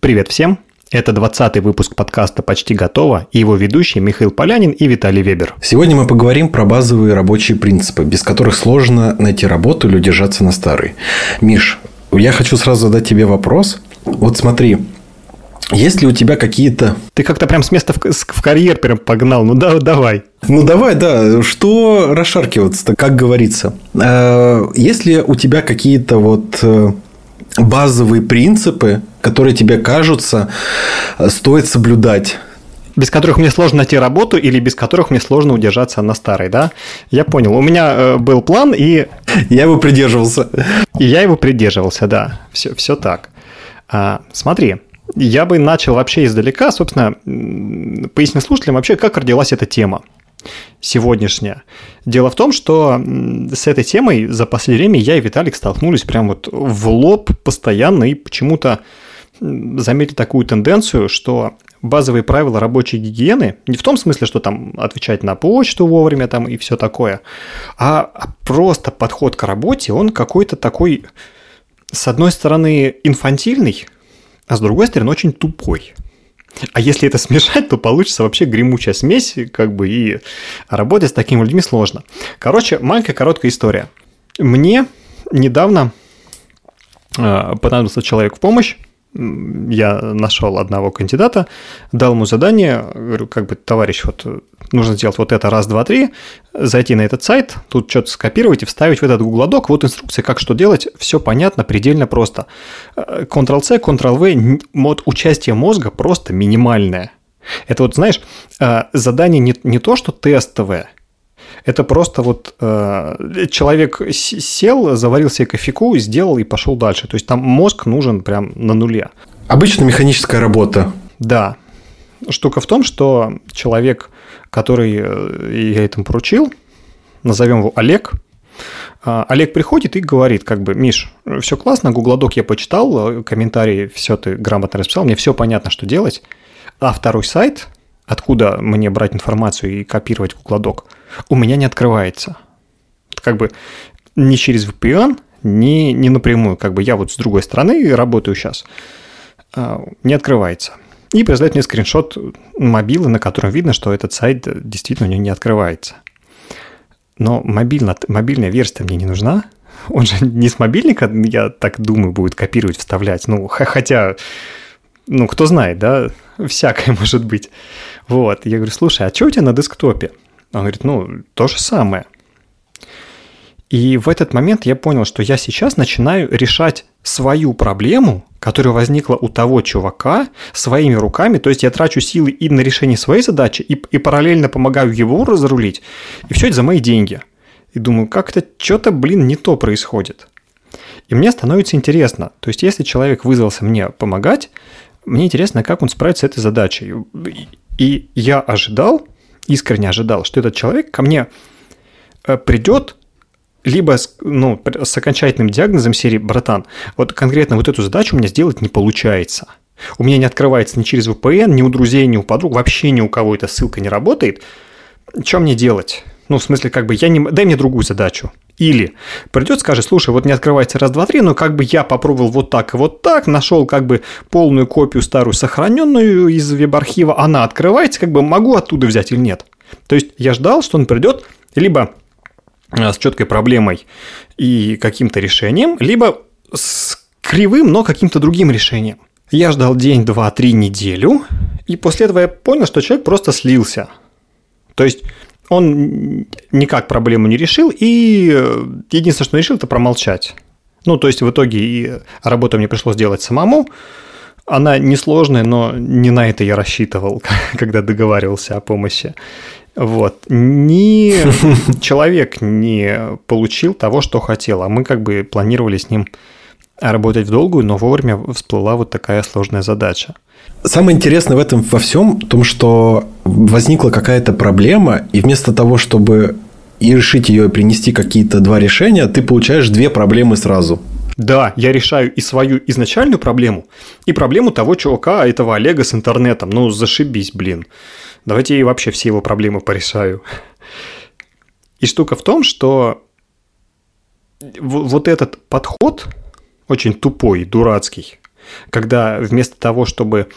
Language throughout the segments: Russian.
Привет всем! Это 20 выпуск подкаста «Почти готово» и его ведущие Михаил Полянин и Виталий Вебер. Сегодня мы поговорим про базовые рабочие принципы, без которых сложно найти работу или удержаться на старой. Миш, я хочу сразу задать тебе вопрос. Вот смотри, есть ли у тебя какие-то... Ты как-то прям с места в, в карьер прям погнал. Ну да, давай. Ну давай, да. Что расшаркиваться-то, как говорится? Э, есть ли у тебя какие-то вот э, базовые принципы, которые тебе кажутся, э, стоит соблюдать? без которых мне сложно найти работу или без которых мне сложно удержаться на старой, да? Я понял. У меня э, был план, и... Я его придерживался. И я его придерживался, да. Все, все так. А, смотри, я бы начал вообще издалека, собственно, пояснить слушателям вообще, как родилась эта тема сегодняшняя. Дело в том, что с этой темой за последнее время я и Виталик столкнулись прям вот в лоб постоянно и почему-то заметили такую тенденцию, что базовые правила рабочей гигиены не в том смысле, что там отвечать на почту вовремя там и все такое, а просто подход к работе, он какой-то такой, с одной стороны, инфантильный, а с другой стороны очень тупой. А если это смешать, то получится вообще гремучая смесь, как бы, и работать с такими людьми сложно. Короче, маленькая короткая история. Мне недавно э, понадобился человек в помощь, я нашел одного кандидата, дал ему задание, говорю, как бы, товарищ, вот нужно сделать вот это раз, два, три, зайти на этот сайт, тут что-то скопировать и вставить в этот Google вот инструкция, как что делать, все понятно, предельно просто. Ctrl-C, Ctrl-V, мод участия мозга просто минимальное. Это вот, знаешь, э, задание не, не то, что тестовое, это просто вот э, человек сел, заварил себе кофейку, сделал и пошел дальше. То есть там мозг нужен прям на нуле. Обычно механическая работа. Да. Штука в том, что человек, который э, я этому поручил, назовем его Олег, э, Олег приходит и говорит, как бы, Миш, все классно, гугладок я почитал, комментарии, все ты грамотно расписал, мне все понятно, что делать, а второй сайт, откуда мне брать информацию и копировать Doc, у меня не открывается. Как бы не через VPN, не, не напрямую. Как бы я вот с другой стороны работаю сейчас. А, не открывается. И присылает мне скриншот мобилы, на котором видно, что этот сайт действительно у него не открывается. Но мобильно, мобильная версия мне не нужна. Он же не с мобильника, я так думаю, будет копировать, вставлять. Ну, хотя, ну, кто знает, да, всякое может быть. Вот, я говорю, слушай, а что у тебя на десктопе? Он говорит, ну, то же самое. И в этот момент я понял, что я сейчас начинаю решать свою проблему, которая возникла у того чувака, своими руками. То есть я трачу силы и на решение своей задачи, и, и параллельно помогаю его разрулить. И все это за мои деньги. И думаю, как-то что-то, блин, не то происходит. И мне становится интересно. То есть если человек вызвался мне помогать, мне интересно, как он справится с этой задачей. И я ожидал, искренне ожидал, что этот человек ко мне э, придет либо с, ну, с окончательным диагнозом серии «Братан, вот конкретно вот эту задачу у меня сделать не получается». У меня не открывается ни через VPN, ни у друзей, ни у подруг, вообще ни у кого эта ссылка не работает. Что мне делать? Ну, в смысле, как бы, я не... дай мне другую задачу. Или придет, скажет, слушай, вот не открывается раз, два, три, но как бы я попробовал вот так и вот так, нашел как бы полную копию старую сохраненную из веб-архива, она открывается, как бы могу оттуда взять или нет. То есть я ждал, что он придет либо э, с четкой проблемой и каким-то решением, либо с кривым, но каким-то другим решением. Я ждал день, два, три, неделю, и после этого я понял, что человек просто слился. То есть он никак проблему не решил, и э, единственное, что он решил, это промолчать. Ну, то есть в итоге и работу мне пришлось делать самому. Она несложная, но не на это я рассчитывал, когда договаривался о помощи. Вот. Ни человек не получил того, что хотел, а мы как бы планировали с ним работать в долгую, но вовремя всплыла вот такая сложная задача. Самое интересное в этом во всем, в том, что возникла какая-то проблема, и вместо того, чтобы и решить ее и принести какие-то два решения, ты получаешь две проблемы сразу. Да, я решаю и свою изначальную проблему, и проблему того чувака, этого Олега с интернетом. Ну, зашибись, блин. Давайте я вообще все его проблемы порешаю. И штука в том, что вот этот подход, очень тупой, дурацкий, когда вместо того, чтобы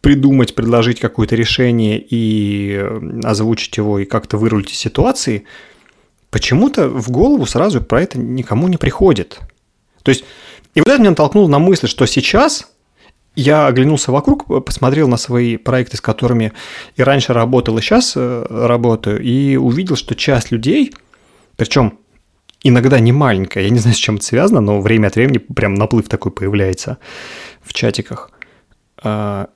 придумать, предложить какое-то решение и э, озвучить его и как-то вырулить из ситуации, почему-то в голову сразу про это никому не приходит. То есть, и вот это меня натолкнуло на мысль, что сейчас я оглянулся вокруг, посмотрел на свои проекты, с которыми и раньше работал, и сейчас э, работаю, и увидел, что часть людей, причем иногда не маленькая, я не знаю, с чем это связано, но время от времени прям наплыв такой появляется в чатиках, а,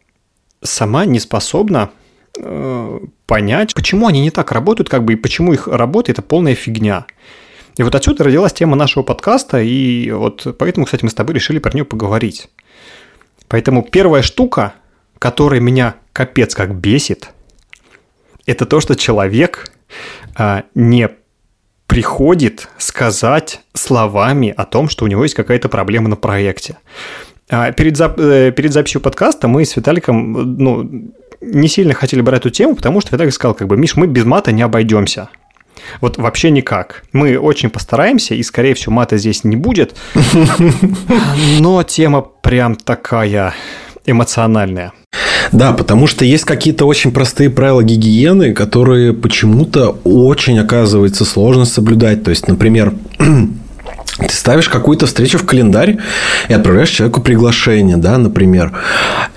сама не способна э, понять, почему они не так работают, как бы, и почему их работа – это полная фигня. И вот отсюда родилась тема нашего подкаста, и вот поэтому, кстати, мы с тобой решили про нее поговорить. Поэтому первая штука, которая меня капец как бесит, это то, что человек а, не приходит сказать словами о том, что у него есть какая-то проблема на проекте. А перед, зап- э, перед записью подкаста мы с Виталиком ну, не сильно хотели брать эту тему, потому что Виталик сказал, как бы, Миш, мы без мата не обойдемся. Вот вообще никак. Мы очень постараемся, и, скорее всего, мата здесь не будет. Но тема прям такая эмоциональная. Да, потому что есть какие-то очень простые правила гигиены, которые почему-то очень, оказывается, сложно соблюдать. То есть, например, ты ставишь какую-то встречу в календарь и отправляешь человеку приглашение, да, например.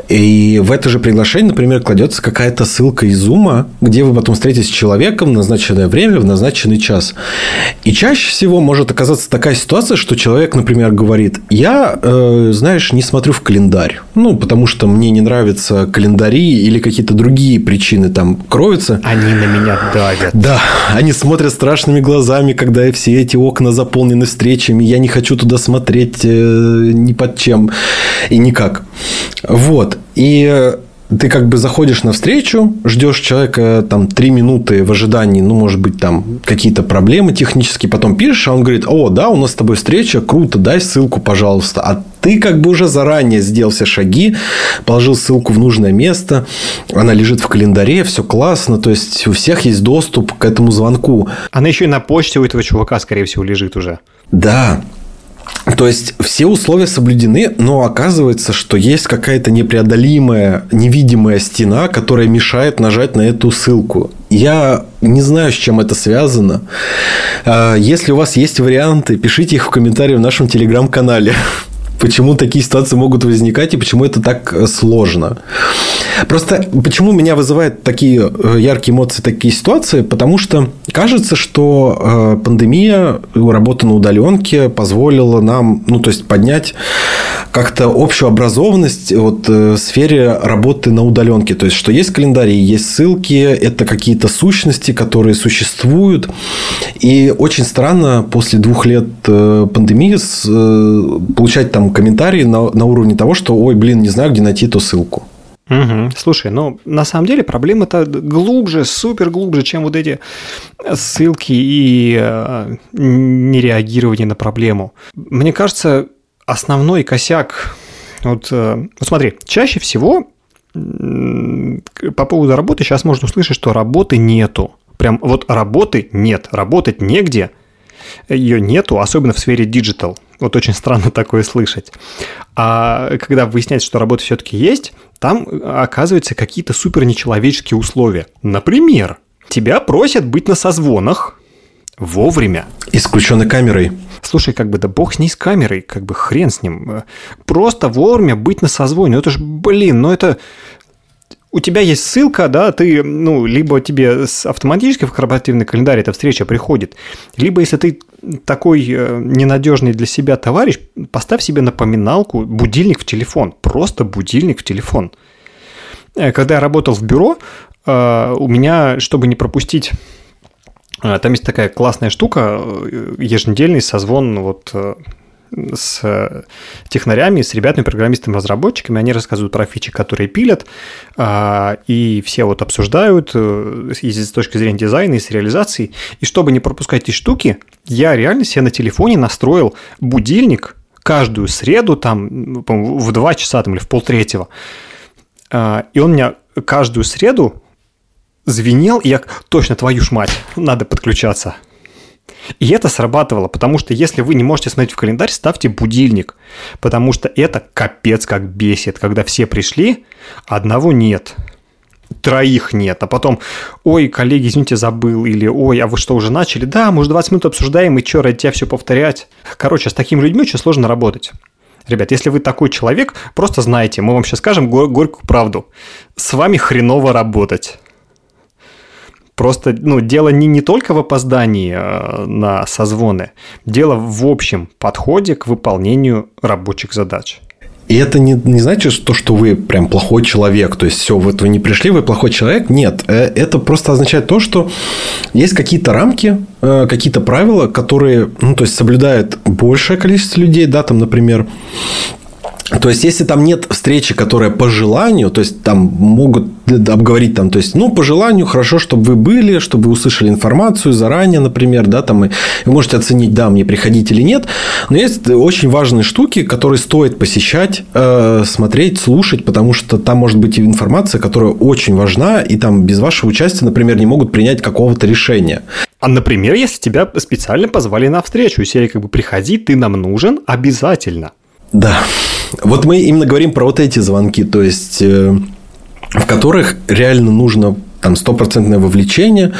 И в это же приглашение, например, кладется какая-то ссылка из Зума, где вы потом встретитесь с человеком в назначенное время, в назначенный час. И чаще всего может оказаться такая ситуация, что человек, например, говорит, я, э, знаешь, не смотрю в календарь. Ну, потому что мне не нравятся календари или какие-то другие причины там кроются. Они на меня давят. Да, они смотрят страшными глазами, когда все эти окна заполнены встречами встречами, я не хочу туда смотреть э, ни под чем и никак. Вот. И ты как бы заходишь на встречу, ждешь человека там три минуты в ожидании, ну, может быть, там какие-то проблемы технические, потом пишешь, а он говорит, о, да, у нас с тобой встреча, круто, дай ссылку, пожалуйста. А ты как бы уже заранее сделал все шаги, положил ссылку в нужное место, она лежит в календаре, все классно, то есть у всех есть доступ к этому звонку. Она еще и на почте у этого чувака, скорее всего, лежит уже. Да, то есть все условия соблюдены, но оказывается, что есть какая-то непреодолимая, невидимая стена, которая мешает нажать на эту ссылку. Я не знаю, с чем это связано. А, если у вас есть варианты, пишите их в комментарии в нашем телеграм-канале почему такие ситуации могут возникать и почему это так э, сложно. Просто почему меня вызывают такие э, яркие эмоции, такие ситуации? Потому что кажется, что э, пандемия, работа на удаленке позволила нам, ну, то есть поднять как-то общую образованность вот, в сфере работы на удаленке. То есть, что есть календари, есть ссылки, это какие-то сущности, которые существуют. И очень странно после двух лет пандемии получать там комментарии на, на уровне того, что, ой, блин, не знаю, где найти эту ссылку. Угу. Слушай, ну на самом деле проблема-то глубже, супер глубже, чем вот эти ссылки и э, нереагирование на проблему. Мне кажется, основной косяк. Вот, э, вот смотри, чаще всего по поводу работы сейчас можно услышать, что работы нету. Прям вот работы нет, работать негде – ее нету, особенно в сфере digital. Вот очень странно такое слышать. А когда выясняется, что работа все-таки есть, там оказываются какие-то супер нечеловеческие условия. Например, тебя просят быть на созвонах вовремя. И с включенной камерой. Слушай, как бы да бог с ней с камерой, как бы хрен с ним. Просто вовремя быть на созвоне. Ну это ж, блин, ну это у тебя есть ссылка, да, ты, ну, либо тебе автоматически в корпоративный календарь эта встреча приходит, либо если ты такой э, ненадежный для себя товарищ, поставь себе напоминалку, будильник в телефон, просто будильник в телефон. Э, когда я работал в бюро, э, у меня, чтобы не пропустить там есть такая классная штука, еженедельный созвон вот с э, технарями, с ребятами, программистами, разработчиками. Они рассказывают про фичи, которые пилят, а, и все вот обсуждают э, с точки зрения дизайна, и с реализацией. И чтобы не пропускать эти штуки, я реально себе на телефоне настроил будильник каждую среду, там, в 2 часа там, или в полтретьего. А, и он меня каждую среду звенел, и я точно, твою ж мать, надо подключаться. И это срабатывало, потому что если вы не можете смотреть в календарь, ставьте будильник, потому что это капец как бесит, когда все пришли, одного нет троих нет, а потом, ой, коллеги, извините, забыл, или ой, а вы что, уже начали? Да, мы уже 20 минут обсуждаем, и что, ради тебя все повторять? Короче, с такими людьми очень сложно работать. Ребят, если вы такой человек, просто знайте, мы вам сейчас скажем гор- горькую правду. С вами хреново работать. Просто, ну, дело не, не только в опоздании э, на созвоны, дело в общем подходе к выполнению рабочих задач. И это не, не значит, то, что вы прям плохой человек. То есть, все, вы не пришли, вы плохой человек. Нет. Э, это просто означает то, что есть какие-то рамки, э, какие-то правила, которые, ну, то есть, соблюдает большее количество людей. Да, там, например, то есть, если там нет встречи, которая по желанию, то есть, там могут обговорить, там, то есть, ну, по желанию хорошо, чтобы вы были, чтобы вы услышали информацию заранее, например, да, там, и вы можете оценить, да, мне приходить или нет. Но есть очень важные штуки, которые стоит посещать, э, смотреть, слушать, потому что там может быть информация, которая очень важна, и там без вашего участия, например, не могут принять какого-то решения. А, например, если тебя специально позвали на встречу, если как бы приходи, ты нам нужен обязательно. Да. Вот мы именно говорим про вот эти звонки, то есть, э, в которых реально нужно там стопроцентное вовлечение.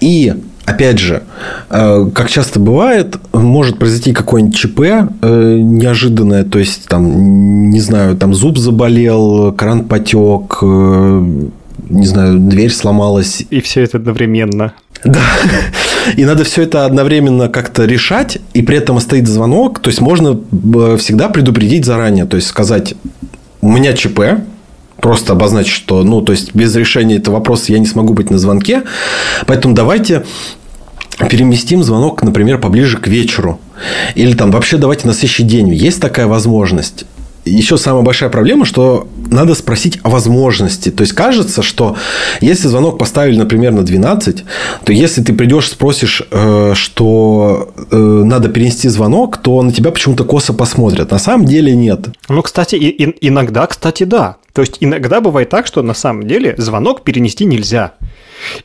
И Опять же, э, как часто бывает, может произойти какое-нибудь ЧП э, неожиданное, то есть, там, не знаю, там зуб заболел, кран потек, не знаю, дверь сломалась. И все это одновременно. Да. И надо все это одновременно как-то решать, и при этом стоит звонок. То есть, можно э, всегда предупредить заранее. То есть, сказать, у меня ЧП, просто обозначить, что, ну, то есть, без решения этого вопроса я не смогу быть на звонке. Поэтому давайте переместим звонок, например, поближе к вечеру. Или там вообще давайте на следующий день. Есть такая возможность еще самая большая проблема, что надо спросить о возможности. То есть, кажется, что если звонок поставили, например, на 12, то если ты придешь, спросишь, э, что э, надо перенести звонок, то на тебя почему-то косо посмотрят. На самом деле нет. Ну, кстати, и, и, иногда, кстати, да. То есть, иногда бывает так, что на самом деле звонок перенести нельзя.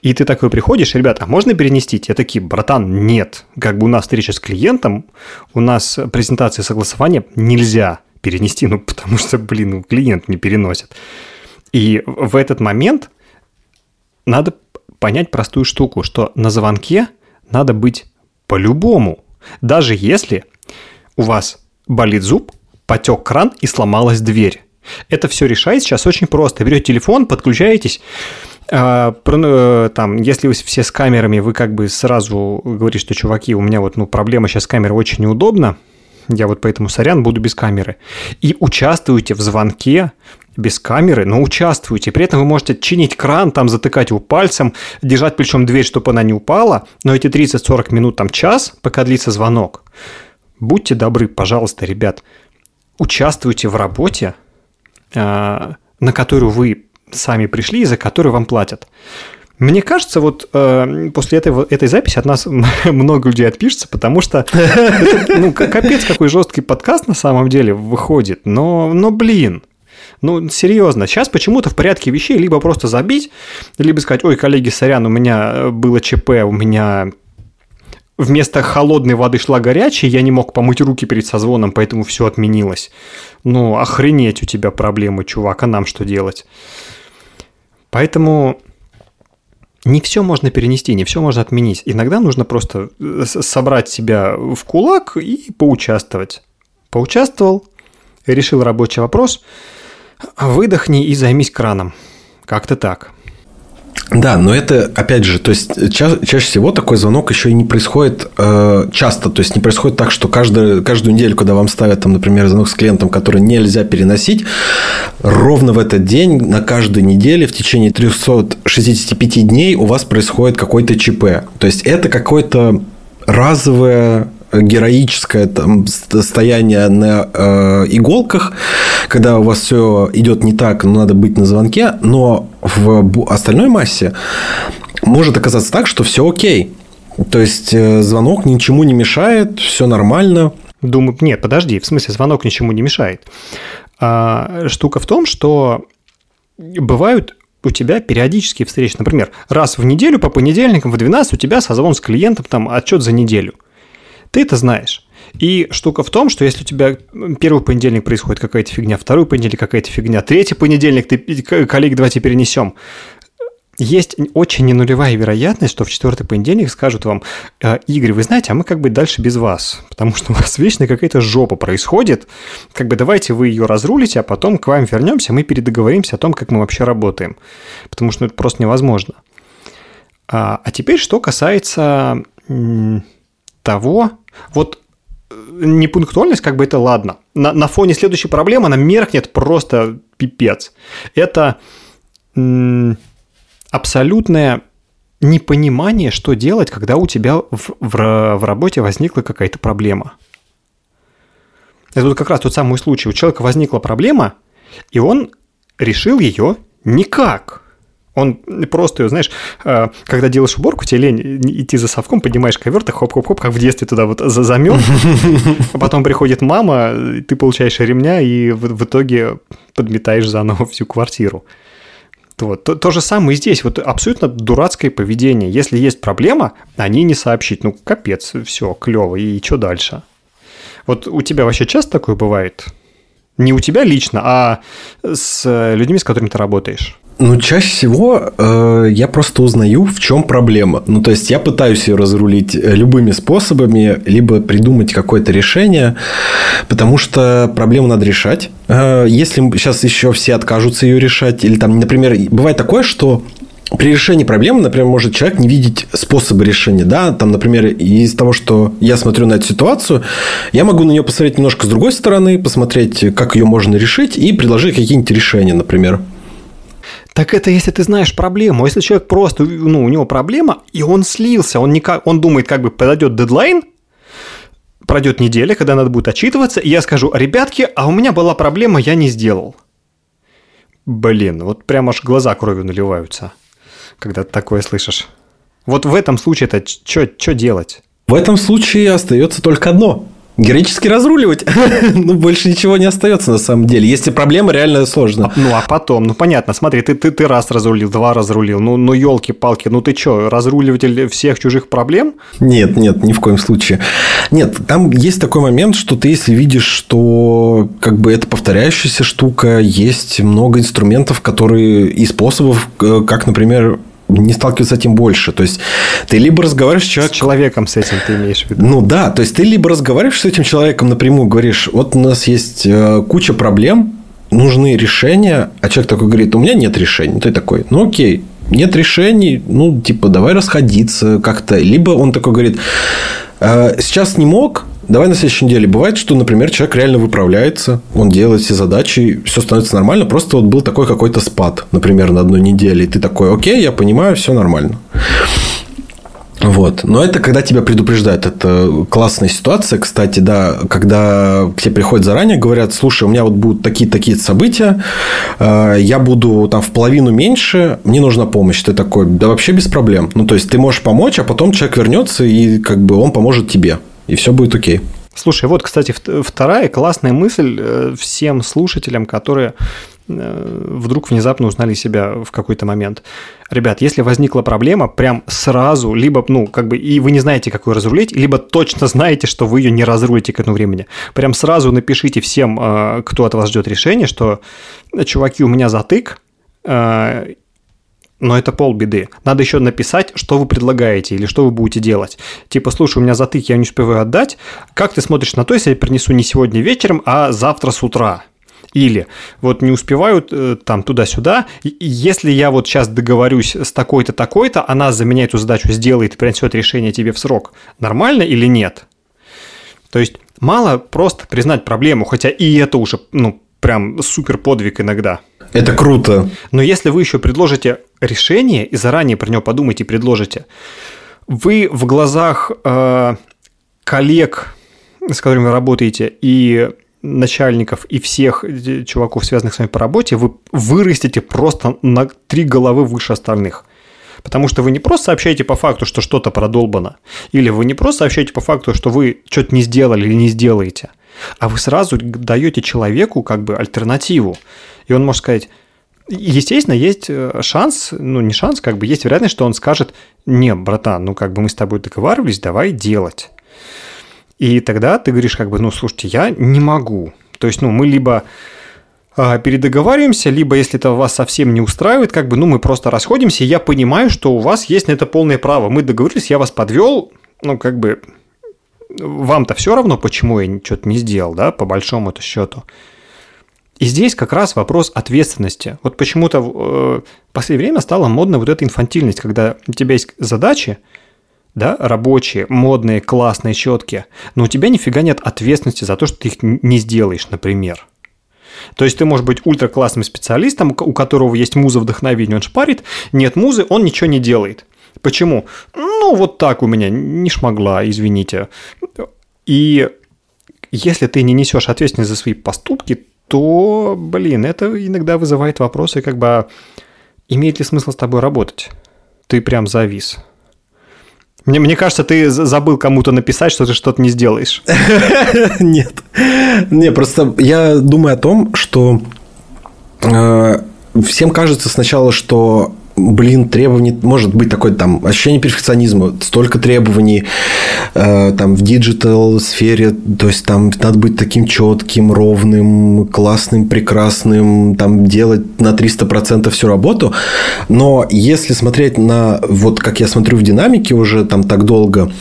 И ты такой приходишь, ребята, можно перенести? Те такие, братан, нет. Как бы у нас встреча с клиентом, у нас презентация согласования нельзя перенести, ну, потому что, блин, ну, клиент не переносит. И в этот момент надо понять простую штуку, что на звонке надо быть по-любому. Даже если у вас болит зуб, потек кран и сломалась дверь. Это все решает сейчас очень просто. Берете телефон, подключаетесь, а, э, там, если вы все с камерами, вы как бы сразу говорите, что, чуваки, у меня вот ну, проблема сейчас с камерой очень неудобно, я вот поэтому сорян, буду без камеры. И участвуйте в звонке без камеры, но участвуйте. При этом вы можете чинить кран, там затыкать его пальцем, держать плечом дверь, чтобы она не упала, но эти 30-40 минут, там час, пока длится звонок, будьте добры, пожалуйста, ребят, участвуйте в работе, а, на которую вы сами пришли и за которую вам платят. Мне кажется, вот э, после этой, этой записи от нас много людей отпишется, потому что это, ну, капец какой жесткий подкаст на самом деле выходит. Но, но блин, ну, серьезно, сейчас почему-то в порядке вещей либо просто забить, либо сказать, ой, коллеги, сорян, у меня э, было ЧП, у меня вместо холодной воды шла горячая, я не мог помыть руки перед созвоном, поэтому все отменилось. Ну, охренеть у тебя проблемы, чувак, а нам что делать? Поэтому не все можно перенести, не все можно отменить. Иногда нужно просто э, собрать себя в кулак и поучаствовать. Поучаствовал, решил рабочий вопрос, выдохни и займись краном. Как-то так. Да, но это, опять же, то есть ча- чаще всего такой звонок еще и не происходит э, часто. То есть не происходит так, что каждую, каждую неделю, когда вам ставят, там, например, звонок с клиентом, который нельзя переносить, ровно в этот день, на каждой неделе, в течение 365 дней у вас происходит какой-то ЧП. То есть это какое-то разовое героическое там, состояние на э, иголках, когда у вас все идет не так, но надо быть на звонке, но в остальной массе может оказаться так, что все окей. То есть э, звонок ничему не мешает, все нормально. Думаю, нет, подожди, в смысле звонок ничему не мешает. А, штука в том, что бывают у тебя периодические встречи. Например, раз в неделю по понедельникам в 12 у тебя созвон с клиентом, там отчет за неделю. Ты это знаешь. И штука в том, что если у тебя первый понедельник происходит какая-то фигня, второй понедельник какая-то фигня, третий понедельник ты, коллеги, давайте перенесем, есть очень ненулевая вероятность, что в четвертый понедельник скажут вам, «Э, Игорь, вы знаете, а мы как бы дальше без вас, потому что у вас вечно какая-то жопа происходит, как бы давайте вы ее разрулите, а потом к вам вернемся, мы передоговоримся о том, как мы вообще работаем, потому что это просто невозможно. А, а теперь, что касается того, вот э, непунктуальность, как бы это ладно. На, на фоне следующей проблемы она меркнет просто пипец. Это абсолютное непонимание, что делать, когда у тебя в, в, в работе возникла какая-то проблема. Это вот как раз тот самый случай. У человека возникла проблема, и он решил ее никак. Он просто, знаешь, э, когда делаешь уборку, тебе лень идти за совком, поднимаешь ковер, ты хоп-хоп-хоп, как в детстве туда вот замет, а потом приходит мама, ты получаешь ремня и в, в итоге подметаешь заново всю квартиру. Вот. То, то же самое и здесь. Вот абсолютно дурацкое поведение. Если есть проблема, они не сообщить. Ну, капец, все, клево. И что дальше? Вот у тебя вообще часто такое бывает? Не у тебя лично, а с людьми, с которыми ты работаешь. Ну, чаще всего э, я просто узнаю, в чем проблема. Ну, то есть, я пытаюсь ее разрулить э, любыми способами, либо придумать какое-то решение, потому что проблему надо решать. Э, если сейчас еще все откажутся ее решать, или там, например, бывает такое, что при решении проблемы, например, может человек не видеть способы решения, да, там, например, из того, что я смотрю на эту ситуацию, я могу на нее посмотреть немножко с другой стороны, посмотреть, как ее можно решить и предложить какие-нибудь решения, например. Так это если ты знаешь проблему. Если человек просто, ну, у него проблема, и он слился, он, никак, он думает, как бы подойдет дедлайн, пройдет неделя, когда надо будет отчитываться, и я скажу, ребятки, а у меня была проблема, я не сделал. Блин, вот прям аж глаза кровью наливаются, когда ты такое слышишь. Вот в этом случае это что делать? В этом случае остается только одно Героически разруливать. ну, больше ничего не остается на самом деле. Если проблема реально сложная. Ну, а потом, ну, понятно, смотри, ты, ты, ты раз разрулил, два разрулил. Ну, ну елки-палки, ну ты что, разруливатель всех чужих проблем? Нет, нет, ни в коем случае. Нет, там есть такой момент, что ты, если видишь, что как бы это повторяющаяся штука, есть много инструментов, которые и способов, э, как, например, не сталкиваться с этим больше. То есть, ты либо разговариваешь с человеком... С человеком с этим ты имеешь в виду. Ну, да. То есть, ты либо разговариваешь с этим человеком напрямую, говоришь, вот у нас есть э, куча проблем, нужны решения, а человек такой говорит, у меня нет решений. Ты такой, ну, окей, нет решений, ну, типа, давай расходиться как-то. Либо он такой говорит, «Э, сейчас не мог, Давай на следующей неделе. Бывает, что, например, человек реально выправляется, он делает все задачи, все становится нормально. Просто вот был такой какой-то спад, например, на одной неделе. И ты такой, окей, я понимаю, все нормально. Вот. Но это когда тебя предупреждают. Это классная ситуация, кстати, да, когда к тебе приходят заранее, говорят, слушай, у меня вот будут такие-такие события, э, я буду там в половину меньше, мне нужна помощь. Ты такой, да вообще без проблем. Ну, то есть, ты можешь помочь, а потом человек вернется, и как бы он поможет тебе и все будет окей. Слушай, вот, кстати, вторая классная мысль э, всем слушателям, которые э, вдруг внезапно узнали себя в какой-то момент. Ребят, если возникла проблема, прям сразу, либо, ну, как бы, и вы не знаете, как ее разрулить, либо точно знаете, что вы ее не разрулите к этому времени, прям сразу напишите всем, э, кто от вас ждет решение, что, чуваки, у меня затык, но это полбеды. Надо еще написать, что вы предлагаете или что вы будете делать. Типа, слушай, у меня затык, я не успеваю отдать. Как ты смотришь на то, если я принесу не сегодня вечером, а завтра с утра? Или вот не успевают э, там туда-сюда, если я вот сейчас договорюсь с такой-то, такой-то, она за меня эту задачу сделает и принесет решение тебе в срок, нормально или нет? То есть мало просто признать проблему, хотя и это уже, ну, прям супер подвиг иногда. Это круто. Но если вы еще предложите решение и заранее про него подумайте и предложите, вы в глазах э, коллег, с которыми вы работаете, и начальников и всех чуваков, связанных с вами по работе, вы вырастете просто на три головы выше остальных. Потому что вы не просто сообщаете по факту, что что-то продолбано, или вы не просто сообщаете по факту, что вы что-то не сделали или не сделаете – а вы сразу даете человеку как бы альтернативу. И он может сказать, естественно, есть э, шанс, ну не шанс, как бы есть вероятность, что он скажет, не, братан, ну как бы мы с тобой договаривались, давай делать. И тогда ты говоришь, как бы, ну слушайте, я не могу. То есть, ну мы либо а, передоговариваемся, либо если это вас совсем не устраивает, как бы, ну мы просто расходимся, и я понимаю, что у вас есть на это полное право. Мы договорились, я вас подвел, ну как бы вам-то все равно, почему я что-то не сделал, да, по большому-то счету. И здесь как раз вопрос ответственности. Вот почему-то в э, последнее время стала модна вот эта инфантильность, когда у тебя есть задачи, да, рабочие, модные, классные, четкие, но у тебя нифига нет ответственности за то, что ты их не сделаешь, например. То есть ты можешь быть ультра классным специалистом, у которого есть муза вдохновения, он шпарит, нет музы, он ничего не делает. Почему? Ну, вот так у меня не шмогла, извините. И если ты не несешь ответственность за свои поступки, то, блин, это иногда вызывает вопросы, как бы, а имеет ли смысл с тобой работать? Ты прям завис. Мне, мне кажется, ты забыл кому-то написать, что ты что-то не сделаешь. Нет. Не, просто я думаю о том, что э, всем кажется сначала, что блин, требований, может быть такое там ощущение перфекционизма, столько требований э, там в digital сфере, то есть там надо быть таким четким, ровным, классным, прекрасным, там делать на 300% всю работу, но если смотреть на, вот как я смотрю в динамике уже там так долго,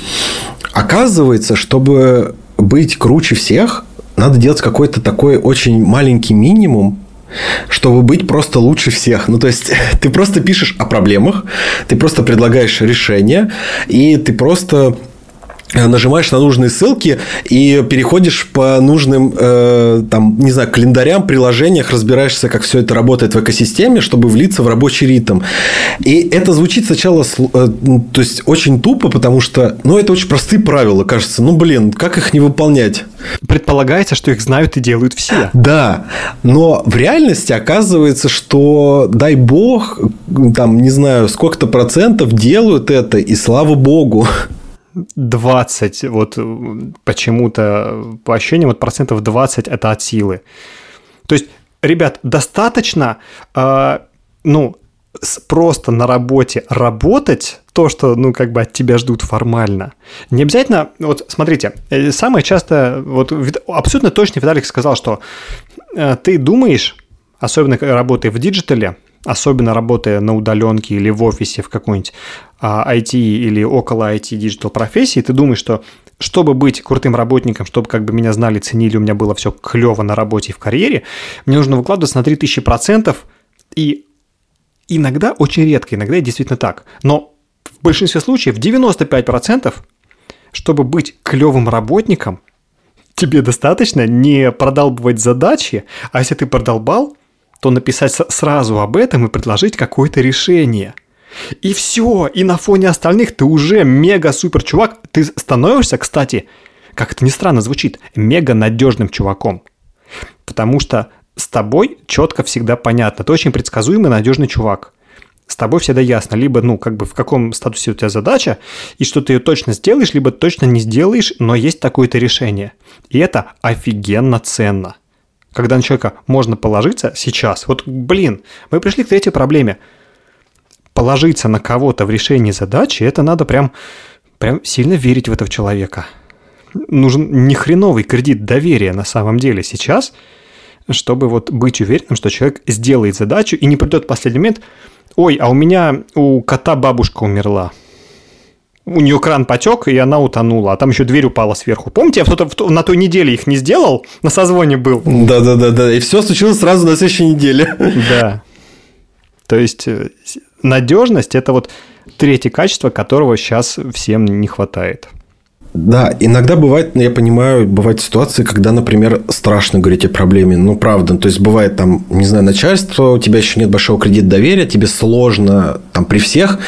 оказывается, чтобы быть круче всех, надо делать какой-то такой очень маленький минимум, чтобы быть просто лучше всех. Ну, то есть, ты просто пишешь о проблемах, ты просто предлагаешь решения, и ты просто нажимаешь на нужные ссылки и переходишь по нужным, э, там, не знаю, календарям, приложениях, разбираешься, как все это работает в экосистеме, чтобы влиться в рабочий ритм. И это звучит сначала, э, то есть, очень тупо, потому что, ну, это очень простые правила, кажется. Ну, блин, как их не выполнять? Предполагается, что их знают и делают все. Да, но в реальности оказывается, что, дай бог, там, не знаю, сколько-то процентов делают это, и слава богу. 20, вот почему-то по ощущениям, вот процентов 20 это от силы. То есть, ребят, достаточно, э, ну, просто на работе работать, то, что, ну, как бы от тебя ждут формально. Не обязательно, вот смотрите, э, самое часто, вот абсолютно точно Виталик сказал, что э, ты думаешь, особенно работая в digital'е, особенно работая на удаленке или в офисе в какой-нибудь IT а, или около IT digital профессии, ты думаешь, что чтобы быть крутым работником, чтобы как бы меня знали, ценили, у меня было все клево на работе и в карьере, мне нужно выкладываться на 3000%, и иногда, очень редко, иногда действительно так, но в большинстве случаев 95%, чтобы быть клевым работником, тебе достаточно не продалбывать задачи, а если ты продолбал, то написать сразу об этом и предложить какое-то решение. И все, и на фоне остальных ты уже мега-супер чувак. Ты становишься, кстати, как это ни странно звучит, мега надежным чуваком. Потому что с тобой четко всегда понятно. Ты очень предсказуемый, надежный чувак. С тобой всегда ясно, либо, ну, как бы в каком статусе у тебя задача, и что ты ее точно сделаешь, либо точно не сделаешь, но есть такое-то решение. И это офигенно ценно когда на человека можно положиться сейчас. Вот, блин, мы пришли к третьей проблеме. Положиться на кого-то в решении задачи, это надо прям, прям сильно верить в этого человека. Нужен не хреновый кредит доверия на самом деле сейчас, чтобы вот быть уверенным, что человек сделает задачу и не придет в последний момент, ой, а у меня у кота бабушка умерла у нее кран потек, и она утонула, а там еще дверь упала сверху. Помните, я кто-то на той неделе их не сделал, на созвоне был. Да-да-да, и все случилось сразу на следующей неделе. Да. То есть э, надежность это вот третье качество, которого сейчас всем не хватает. Да, иногда бывает, я понимаю, бывают ситуации, когда, например, страшно говорить о проблеме. Ну, правда. То есть, бывает там, не знаю, начальство, у тебя еще нет большого кредита доверия, тебе сложно там при всех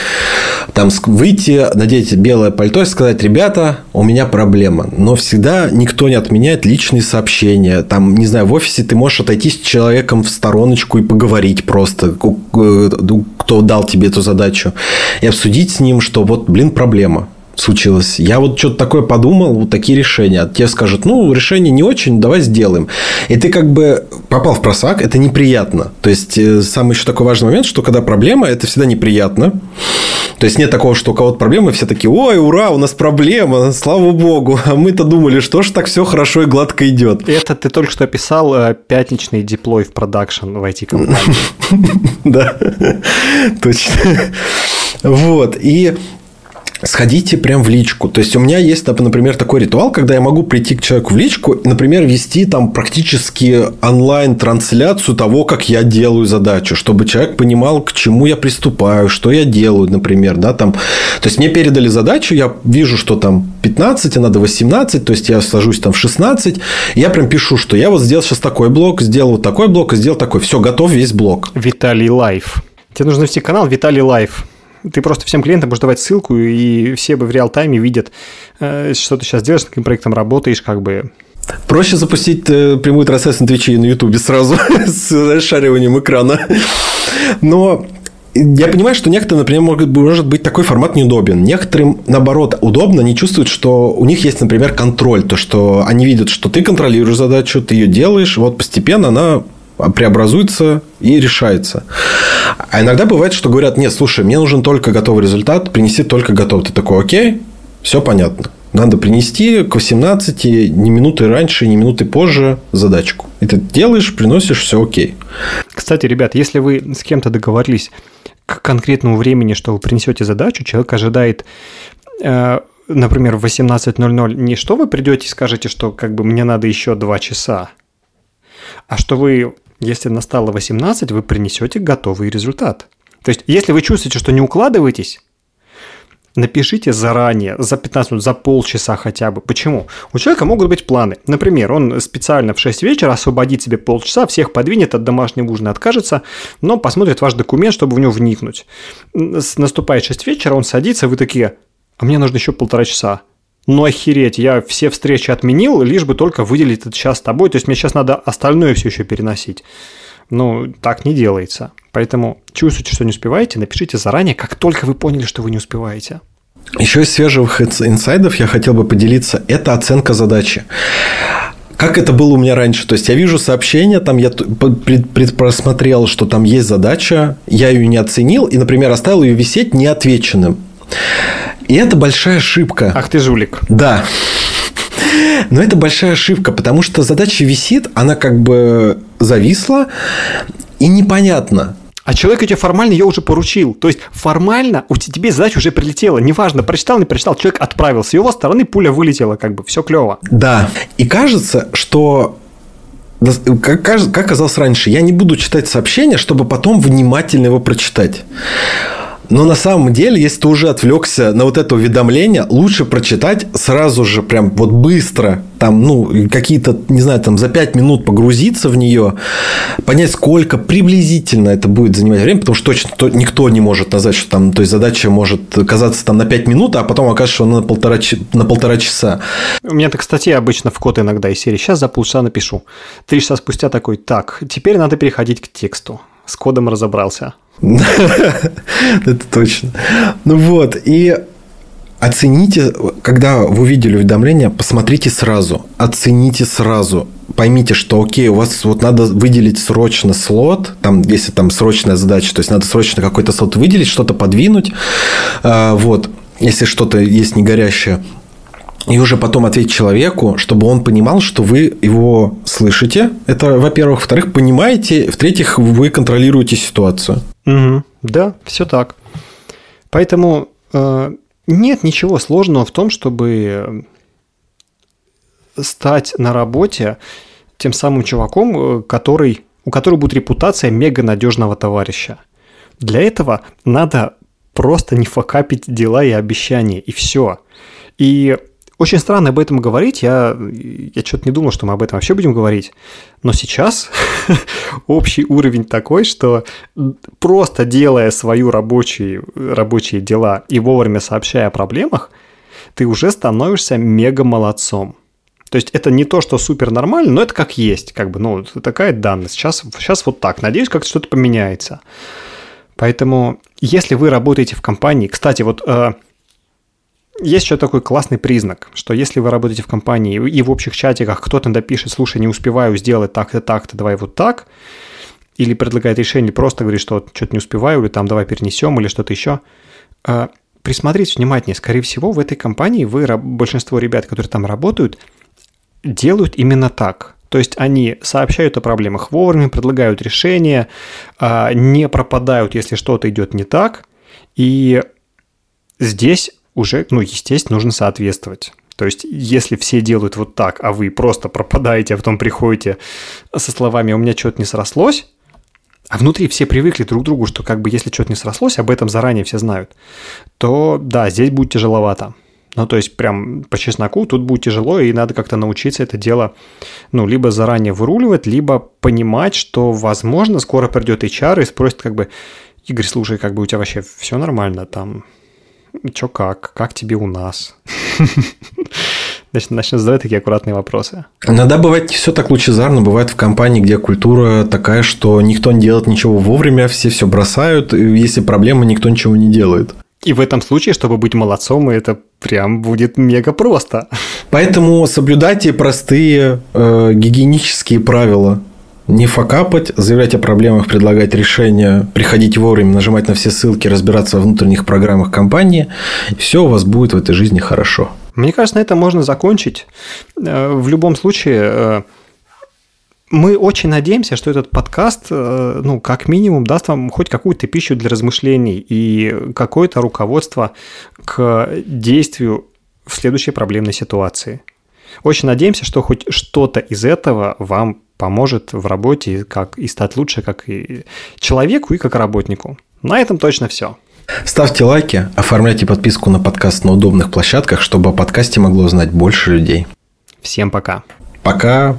там выйти, надеть белое пальто и сказать, ребята, у меня проблема. Но всегда никто не отменяет личные сообщения. Там, не знаю, в офисе ты можешь отойти с человеком в стороночку и поговорить просто, кто дал тебе эту задачу, и обсудить с ним, что вот, блин, проблема случилось. Я вот что-то такое подумал, вот такие решения. А тебе скажут, ну, решение не очень, давай сделаем. И ты как бы попал в просак, это неприятно. То есть, э, самый еще такой важный момент, что когда проблема, это всегда неприятно. То есть, нет такого, что у кого-то проблемы, все такие, ой, ура, у нас проблема, слава богу. А мы-то думали, что ж так все хорошо и гладко идет. Это ты только что описал э, пятничный диплой в продакшн в IT-компании. Да, точно. Вот. И сходите прям в личку. То есть, у меня есть, например, такой ритуал, когда я могу прийти к человеку в личку и, например, вести там практически онлайн-трансляцию того, как я делаю задачу, чтобы человек понимал, к чему я приступаю, что я делаю, например, да, там. То есть, мне передали задачу, я вижу, что там 15, а надо 18, то есть, я сажусь там в 16, и я прям пишу, что я вот сделал сейчас такой блок, сделал вот такой блок, и сделал такой. Все, готов весь блок. Виталий Live. Тебе нужно вести канал Виталий Live. Ты просто всем клиентам можешь давать ссылку, и все бы в real-time'е видят, э, что ты сейчас делаешь, с каким проектом работаешь, как бы Проще запустить э, прямую трансляцию на Твиче и на Ютубе сразу с расшариванием экрана. Но я понимаю, что некоторым, например, может, может быть такой формат неудобен. Некоторым, наоборот, удобно, они чувствуют, что у них есть, например, контроль. То, что они видят, что ты контролируешь задачу, ты ее делаешь, вот постепенно она преобразуется и решается. А иногда бывает, что говорят, нет, слушай, мне нужен только готовый результат, принеси только готовый. Ты такой, окей, все понятно. Надо принести к 18, ни минуты раньше, ни минуты позже задачку. И ты делаешь, приносишь, все окей. Кстати, ребят, если вы с кем-то договорились к конкретному времени, что вы принесете задачу, человек ожидает э, например, в 18.00 не что вы придете и скажете, что как бы мне надо еще 2 часа, а что вы если настало 18, вы принесете готовый результат. То есть, если вы чувствуете, что не укладываетесь, напишите заранее, за 15 минут, за полчаса хотя бы. Почему? У человека могут быть планы. Например, он специально в 6 вечера освободит себе полчаса, всех подвинет, от домашнего ужина откажется, но посмотрит ваш документ, чтобы в него вникнуть. Наступает 6 вечера, он садится, вы такие, а мне нужно еще полтора часа. Ну охереть, я все встречи отменил, лишь бы только выделить этот час с тобой, то есть мне сейчас надо остальное все еще переносить. Ну, так не делается. Поэтому чувствуете, что не успеваете, напишите заранее, как только вы поняли, что вы не успеваете. Еще из свежих инсайдов я хотел бы поделиться. Это оценка задачи как это было у меня раньше. То есть, я вижу сообщение, там я просмотрел, что там есть задача, я ее не оценил и, например, оставил ее висеть неотвеченным. И это большая ошибка. Ах ты жулик. Да. Но это большая ошибка, потому что задача висит, она как бы зависла, и непонятно, а человек тебе формально ее уже поручил. То есть формально у тебя задача уже прилетела. Неважно, прочитал, не прочитал, человек отправил. С его стороны пуля вылетела, как бы все клево. Да. И кажется, что как, как казалось раньше, я не буду читать сообщение, чтобы потом внимательно его прочитать. Но на самом деле, если ты уже отвлекся на вот это уведомление, лучше прочитать сразу же, прям вот быстро, там, ну, какие-то, не знаю, там за 5 минут погрузиться в нее, понять, сколько приблизительно это будет занимать время, потому что точно то, никто не может назвать, что там, то есть задача может казаться там на 5 минут, а потом окажется, что она на полтора, на полтора часа. У меня так статья обычно в код иногда из серии. Сейчас за полчаса напишу. Три часа спустя такой, так, теперь надо переходить к тексту. С кодом разобрался. Это точно. Ну вот, и оцените, когда вы увидели уведомление, посмотрите сразу, оцените сразу, поймите, что окей, у вас вот надо выделить срочно слот, там, если там срочная задача, то есть надо срочно какой-то слот выделить, что-то подвинуть, а, вот, если что-то есть не горящее, и уже потом ответить человеку, чтобы он понимал, что вы его слышите. Это, во-первых. Во-вторых, понимаете. В-третьих, вы контролируете ситуацию. Угу. Да, все так. Поэтому э, нет ничего сложного в том, чтобы стать на работе тем самым чуваком, э, который, у которого будет репутация мега надежного товарища. Для этого надо просто не факапить дела и обещания, и все. И очень странно об этом говорить. Я, я что-то не думал, что мы об этом вообще будем говорить. Но сейчас общий уровень такой, что просто делая свою рабочие, рабочие дела и вовремя сообщая о проблемах, ты уже становишься мега молодцом. То есть это не то, что супер нормально, но это как есть, как бы, ну, такая данность. Сейчас, сейчас вот так. Надеюсь, как-то что-то поменяется. Поэтому, если вы работаете в компании, кстати, вот э, есть еще такой классный признак, что если вы работаете в компании и в общих чатиках кто-то допишет, слушай, не успеваю сделать так-то, так-то, давай вот так, или предлагает решение, просто говорит, что что-то не успеваю, или там давай перенесем, или что-то еще, э, присмотритесь внимательнее. Скорее всего, в этой компании вы, большинство ребят, которые там работают, делают именно так. То есть они сообщают о проблемах вовремя, предлагают решения, э, не пропадают, если что-то идет не так. И здесь уже, ну, естественно, нужно соответствовать. То есть, если все делают вот так, а вы просто пропадаете, а потом приходите со словами «у меня что-то не срослось», а внутри все привыкли друг к другу, что как бы если что-то не срослось, об этом заранее все знают, то да, здесь будет тяжеловато. Ну, то есть, прям по чесноку тут будет тяжело, и надо как-то научиться это дело, ну, либо заранее выруливать, либо понимать, что, возможно, скоро придет HR и спросит, как бы, Игорь, слушай, как бы у тебя вообще все нормально там? Чё как? Как тебе у нас? Начнет задавать такие аккуратные вопросы. Иногда бывает не все так лучезарно. Бывает в компании, где культура такая, что никто не делает ничего вовремя, все все бросают. И если проблема, никто ничего не делает. И в этом случае, чтобы быть молодцом, это прям будет мега просто. Поэтому соблюдайте простые э, гигиенические правила. Не факапать, заявлять о проблемах, предлагать решения, приходить вовремя, нажимать на все ссылки, разбираться во внутренних программах компании. Все у вас будет в этой жизни хорошо. Мне кажется, на этом можно закончить. Э, в любом случае, э, мы очень надеемся, что этот подкаст, э, ну, как минимум, даст вам хоть какую-то пищу для размышлений и какое-то руководство к действию в следующей проблемной ситуации. Очень надеемся, что хоть что-то из этого вам поможет в работе как и стать лучше как и человеку, и как работнику. На этом точно все. Ставьте лайки, оформляйте подписку на подкаст на удобных площадках, чтобы о подкасте могло знать больше людей. Всем пока. Пока.